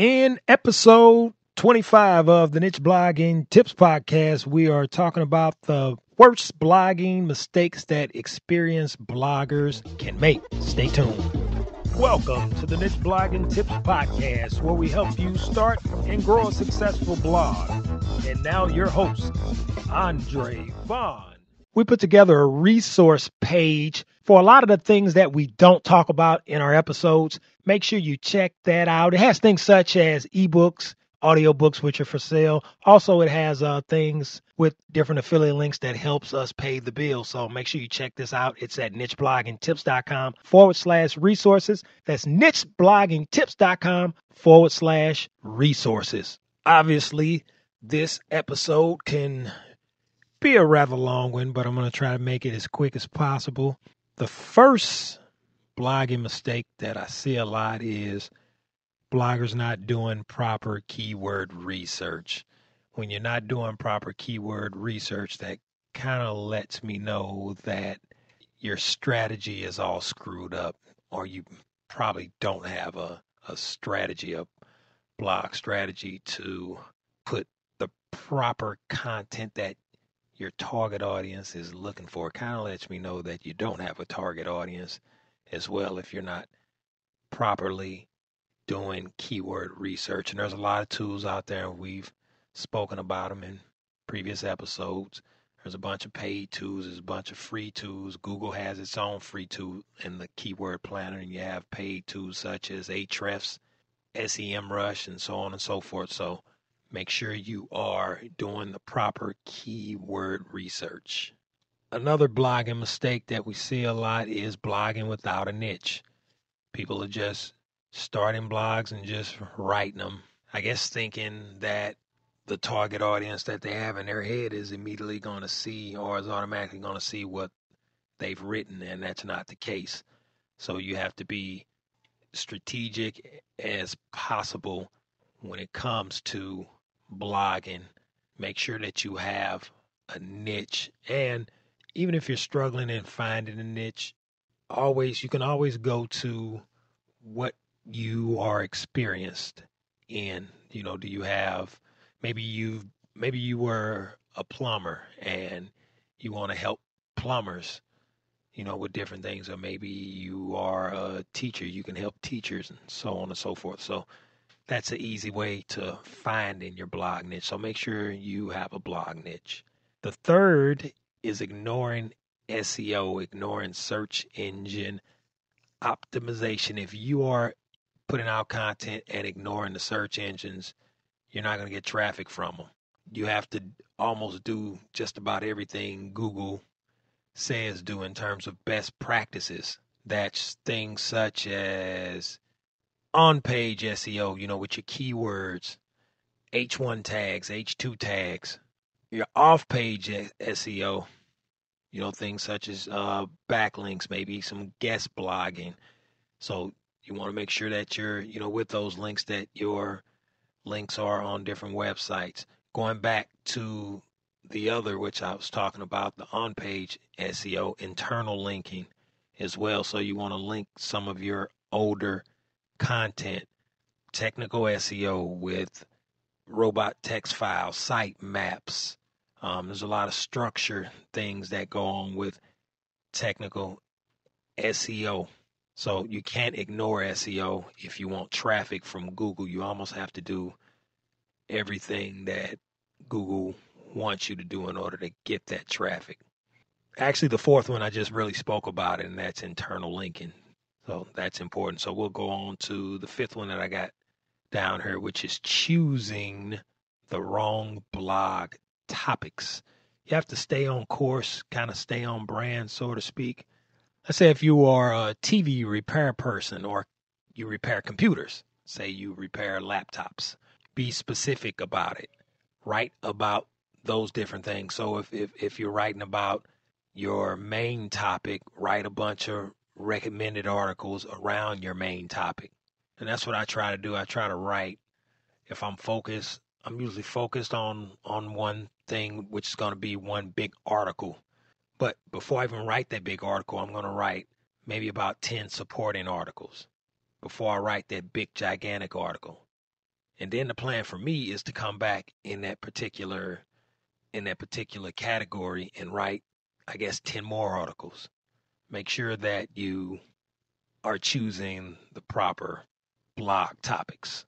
In episode 25 of the Niche Blogging Tips Podcast, we are talking about the worst blogging mistakes that experienced bloggers can make. Stay tuned. Welcome to the Niche Blogging Tips Podcast, where we help you start and grow a successful blog. And now, your host, Andre Vaughn. We put together a resource page for a lot of the things that we don't talk about in our episodes. Make sure you check that out. It has things such as ebooks, audiobooks, which are for sale. Also, it has uh, things with different affiliate links that helps us pay the bill. So make sure you check this out. It's at nichebloggingtips.com forward slash resources. That's nichebloggingtips.com forward slash resources. Obviously, this episode can be a rather long one, but I'm going to try to make it as quick as possible. The first blogging mistake that I see a lot is bloggers not doing proper keyword research. When you're not doing proper keyword research, that kind of lets me know that your strategy is all screwed up, or you probably don't have a, a strategy, a blog strategy to put the proper content that your target audience is looking for. Kind of lets me know that you don't have a target audience as well if you're not properly doing keyword research. And there's a lot of tools out there, and we've spoken about them in previous episodes. There's a bunch of paid tools, there's a bunch of free tools. Google has its own free tool in the keyword planner, and you have paid tools such as Ahrefs, SEMrush, and so on and so forth. So make sure you are doing the proper keyword research. Another blogging mistake that we see a lot is blogging without a niche. People are just starting blogs and just writing them. I guess thinking that the target audience that they have in their head is immediately going to see or is automatically going to see what they've written, and that's not the case. So you have to be strategic as possible when it comes to blogging, make sure that you have a niche. And even if you're struggling in finding a niche, always you can always go to what you are experienced in. You know, do you have maybe you maybe you were a plumber and you want to help plumbers you know, with different things, or maybe you are a teacher, you can help teachers and so on and so forth. So that's an easy way to find in your blog niche. So make sure you have a blog niche. The third is ignoring SEO, ignoring search engine optimization. If you are putting out content and ignoring the search engines, you're not going to get traffic from them. You have to almost do just about everything Google says do in terms of best practices. That's things such as on page SEO, you know, with your keywords, H1 tags, H2 tags, your off page SEO, you know, things such as uh, backlinks, maybe some guest blogging. So you want to make sure that you're, you know, with those links that your links are on different websites. Going back to the other, which I was talking about, the on page SEO, internal linking as well. So you want to link some of your older content, technical SEO with robot text files, site maps. Um, there's a lot of structure things that go on with technical SEO. So you can't ignore SEO if you want traffic from Google. You almost have to do everything that Google wants you to do in order to get that traffic. Actually, the fourth one I just really spoke about, and that's internal linking. So that's important. So we'll go on to the fifth one that I got down here, which is choosing the wrong blog topics. You have to stay on course, kind of stay on brand, so to speak. Let's say if you are a TV repair person or you repair computers, say you repair laptops, be specific about it. Write about those different things. So if, if, if you're writing about your main topic, write a bunch of recommended articles around your main topic. And that's what I try to do. I try to write if I'm focused, I'm usually focused on on one thing which is going to be one big article. But before I even write that big article, I'm going to write maybe about 10 supporting articles before I write that big gigantic article. And then the plan for me is to come back in that particular in that particular category and write, I guess, 10 more articles. Make sure that you are choosing the proper blog topics.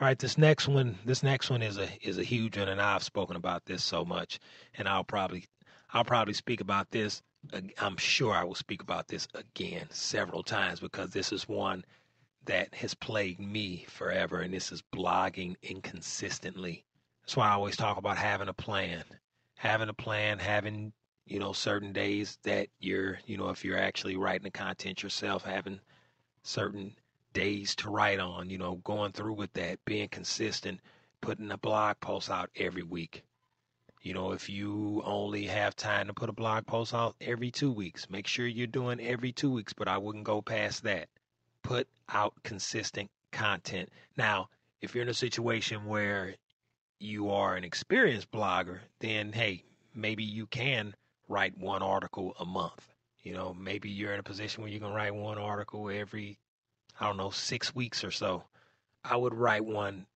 All right, this next one, this next one is a is a huge one, and I've spoken about this so much, and I'll probably I'll probably speak about this. I'm sure I will speak about this again several times because this is one that has plagued me forever, and this is blogging inconsistently. That's why I always talk about having a plan, having a plan, having you know certain days that you're you know if you're actually writing the content yourself, having certain days to write on, you know, going through with that, being consistent, putting a blog post out every week. You know, if you only have time to put a blog post out every two weeks, make sure you're doing every two weeks, but I wouldn't go past that. Put out consistent content. Now, if you're in a situation where you are an experienced blogger, then hey, maybe you can write one article a month. You know, maybe you're in a position where you can write one article every I don't know, six weeks or so. I would write one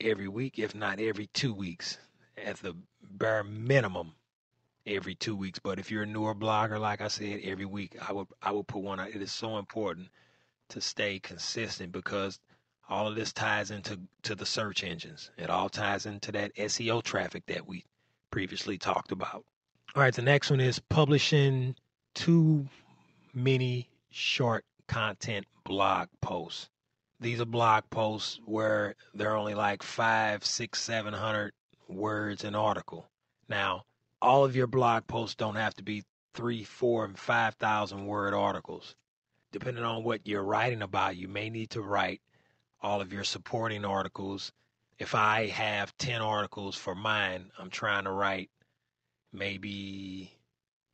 every week, if not every two weeks, at the bare minimum every two weeks. But if you're a newer blogger, like I said, every week I would I would put one out. It is so important to stay consistent because all of this ties into to the search engines. It all ties into that SEO traffic that we previously talked about. All right, the next one is publishing too many short content blog posts. These are blog posts where they're only like five, six, seven hundred words an article. Now, all of your blog posts don't have to be three, four, and five thousand word articles. Depending on what you're writing about, you may need to write all of your supporting articles. If I have 10 articles for mine, I'm trying to write maybe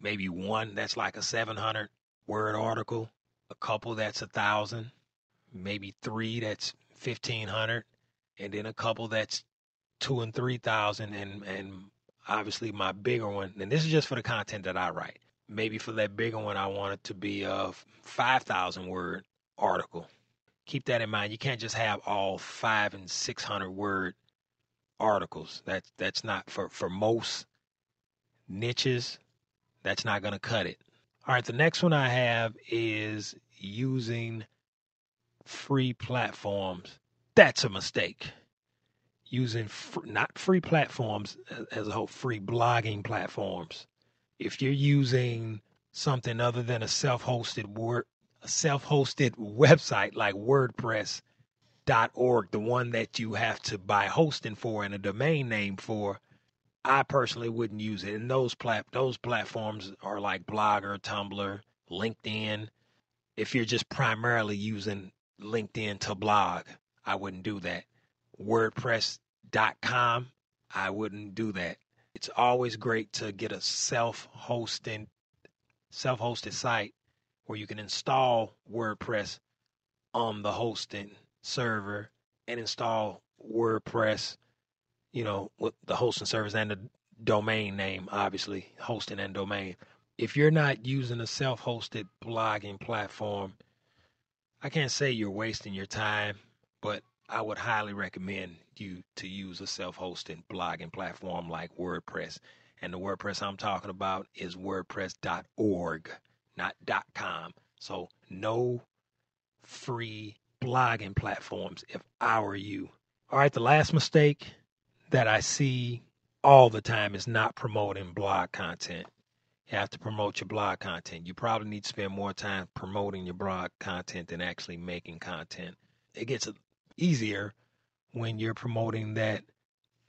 maybe one that's like a 700 word article a couple that's a thousand, maybe three that's fifteen hundred, and then a couple that's two and three thousand, and and obviously my bigger one. And this is just for the content that I write. Maybe for that bigger one, I want it to be a five thousand word article. Keep that in mind. You can't just have all five and six hundred word articles. That's that's not for for most niches. That's not going to cut it. All right, the next one I have is using free platforms. That's a mistake. Using fr- not free platforms as a whole, free blogging platforms. If you're using something other than a self-hosted word, a self-hosted website like WordPress.org, the one that you have to buy hosting for and a domain name for, I personally wouldn't use it. And those plat those platforms are like Blogger, Tumblr, LinkedIn. If you're just primarily using LinkedIn to blog, I wouldn't do that. WordPress.com, I wouldn't do that. It's always great to get a self-hosting self-hosted site where you can install WordPress on the hosting server and install WordPress you know, with the hosting service and the domain name, obviously, hosting and domain. If you're not using a self hosted blogging platform, I can't say you're wasting your time, but I would highly recommend you to use a self hosted blogging platform like WordPress. And the WordPress I'm talking about is WordPress.org, not .com. So no free blogging platforms if I were you. All right, the last mistake that I see all the time is not promoting blog content. You have to promote your blog content. You probably need to spend more time promoting your blog content than actually making content. It gets easier when you're promoting that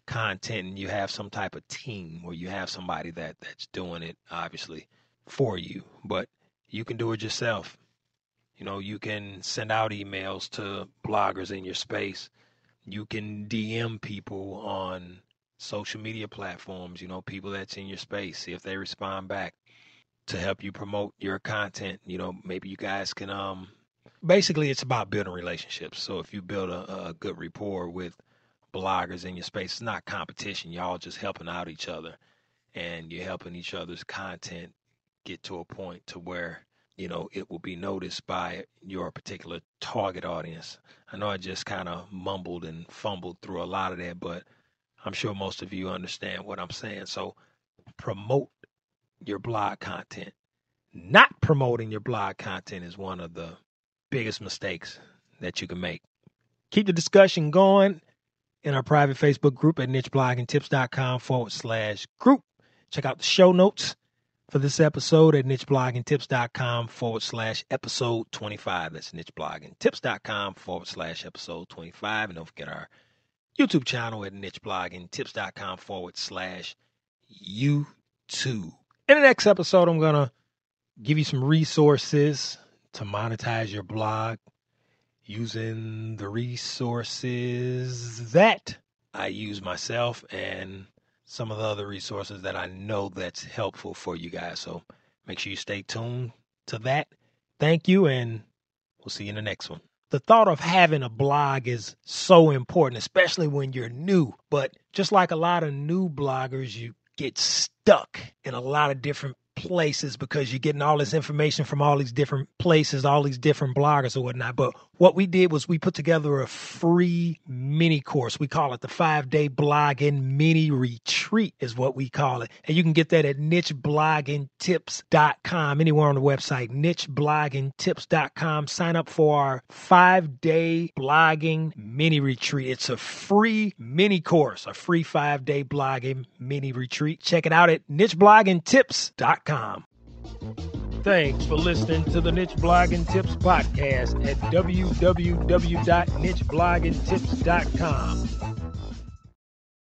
content and you have some type of team or you have somebody that that's doing it obviously for you, but you can do it yourself. You know, you can send out emails to bloggers in your space you can DM people on social media platforms, you know, people that's in your space, see if they respond back to help you promote your content. You know, maybe you guys can um basically it's about building relationships. So if you build a, a good rapport with bloggers in your space, it's not competition. Y'all just helping out each other and you're helping each other's content get to a point to where you know, it will be noticed by your particular target audience. I know I just kind of mumbled and fumbled through a lot of that, but I'm sure most of you understand what I'm saying. So promote your blog content. Not promoting your blog content is one of the biggest mistakes that you can make. Keep the discussion going in our private Facebook group at nichebloggingtips.com forward slash group. Check out the show notes for this episode at nichebloggingtips.com forward slash episode 25. That's nichebloggingtips.com forward slash episode 25. And don't forget our YouTube channel at nichebloggingtips.com forward slash YouTube. In the next episode, I'm going to give you some resources to monetize your blog using the resources that I use myself and some of the other resources that I know that's helpful for you guys. So make sure you stay tuned to that. Thank you, and we'll see you in the next one. The thought of having a blog is so important, especially when you're new. But just like a lot of new bloggers, you get stuck in a lot of different places because you're getting all this information from all these different places, all these different bloggers or whatnot. But what we did was we put together a free mini course. We call it the five day blogging mini retreat, is what we call it. And you can get that at nichebloggingtips.com, anywhere on the website, nichebloggingtips.com. Sign up for our five day blogging mini retreat. It's a free mini course, a free five day blogging mini retreat. Check it out at nichebloggingtips.com. Thanks for listening to the Niche Blogging Tips podcast at www.nichebloggingtips.com.